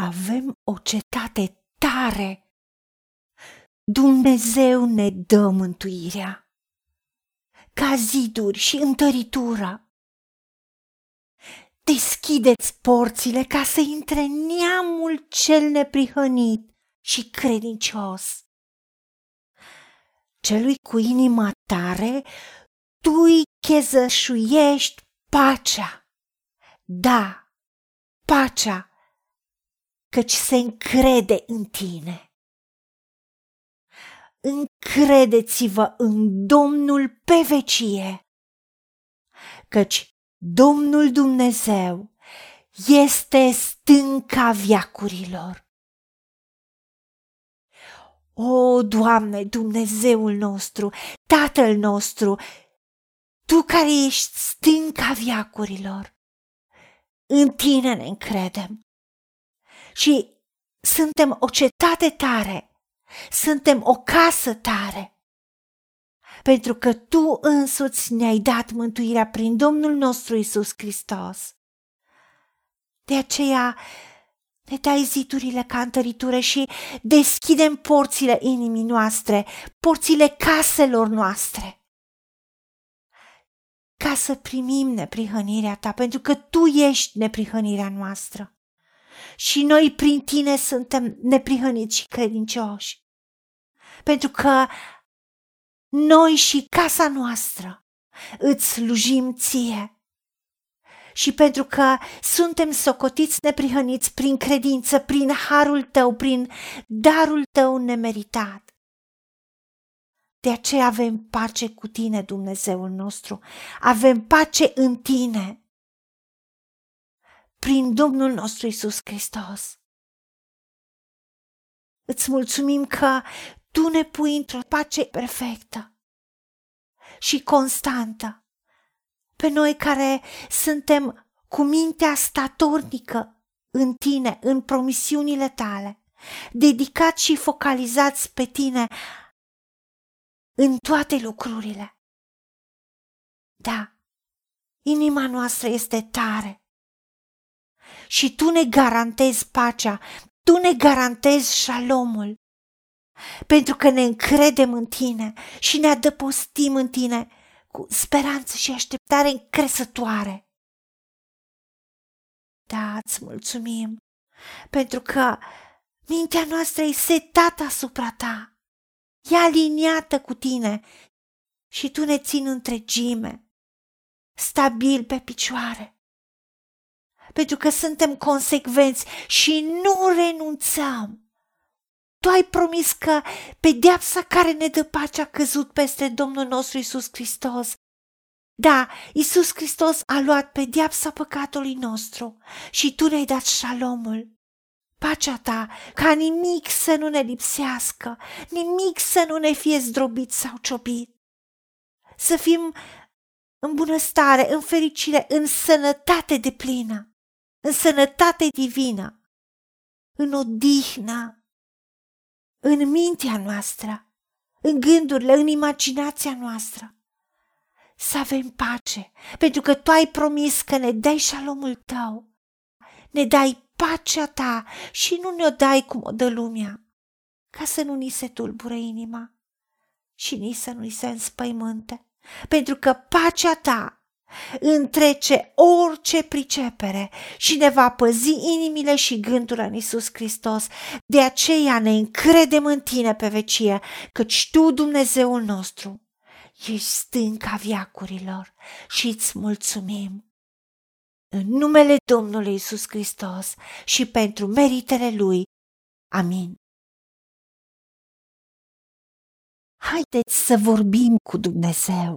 avem o cetate tare. Dumnezeu ne dă mântuirea ca ziduri și întăritura. Deschideți porțile ca să intre neamul cel neprihănit și credincios. Celui cu inima tare, tu îi chezășuiești pacea. Da, pacea, căci se încrede în tine. Încredeți-vă în Domnul pe vecie, căci Domnul Dumnezeu este stânca viacurilor. O, Doamne, Dumnezeul nostru, Tatăl nostru, Tu care ești stânca viacurilor, în Tine ne încredem și suntem o cetate tare, suntem o casă tare pentru că Tu însuți ne-ai dat mântuirea prin Domnul nostru Isus Hristos. De aceea ne dai zidurile ca întăritură și deschidem porțile inimii noastre, porțile caselor noastre, ca să primim neprihănirea Ta, pentru că Tu ești neprihănirea noastră. Și noi prin Tine suntem neprihăniți și credincioși. Pentru că noi și casa noastră îți slujim ție. Și pentru că suntem socotiți neprihăniți prin credință, prin harul tău, prin darul tău nemeritat. De aceea avem pace cu tine, Dumnezeul nostru. Avem pace în tine. Prin Domnul nostru Isus Hristos. Îți mulțumim că tu ne pui într-o pace perfectă și constantă. Pe noi care suntem cu mintea statornică în tine, în promisiunile tale, dedicați și focalizați pe tine în toate lucrurile. Da, inima noastră este tare și tu ne garantezi pacea, tu ne garantezi șalomul, pentru că ne încredem în tine și ne adăpostim în tine cu speranță și așteptare încresătoare. Da, îți mulțumim, pentru că mintea noastră e setată asupra ta, e aliniată cu tine și tu ne țin întregime, stabil pe picioare. Pentru că suntem consecvenți și nu renunțăm tu ai promis că pedeapsa care ne dă pace a căzut peste Domnul nostru Isus Hristos. Da, Isus Hristos a luat pedeapsa păcatului nostru și tu ne-ai dat șalomul. Pacea ta, ca nimic să nu ne lipsească, nimic să nu ne fie zdrobit sau ciobit. Să fim în bunăstare, în fericire, în sănătate de plină, în sănătate divină, în odihnă, în mintea noastră, în gândurile, în imaginația noastră. Să avem pace, pentru că tu ai promis că ne dai șalomul tău, ne dai pacea ta și nu ne-o dai cum o dă lumea, ca să nu ni se tulbure inima și nici să nu ni se înspăimânte, pentru că pacea ta întrece orice pricepere și ne va păzi inimile și gândurile în Isus Hristos. De aceea ne încredem în tine pe vecie, căci tu, Dumnezeul nostru, ești stânca viacurilor și îți mulțumim. În numele Domnului Isus Hristos și pentru meritele Lui. Amin. Haideți să vorbim cu Dumnezeu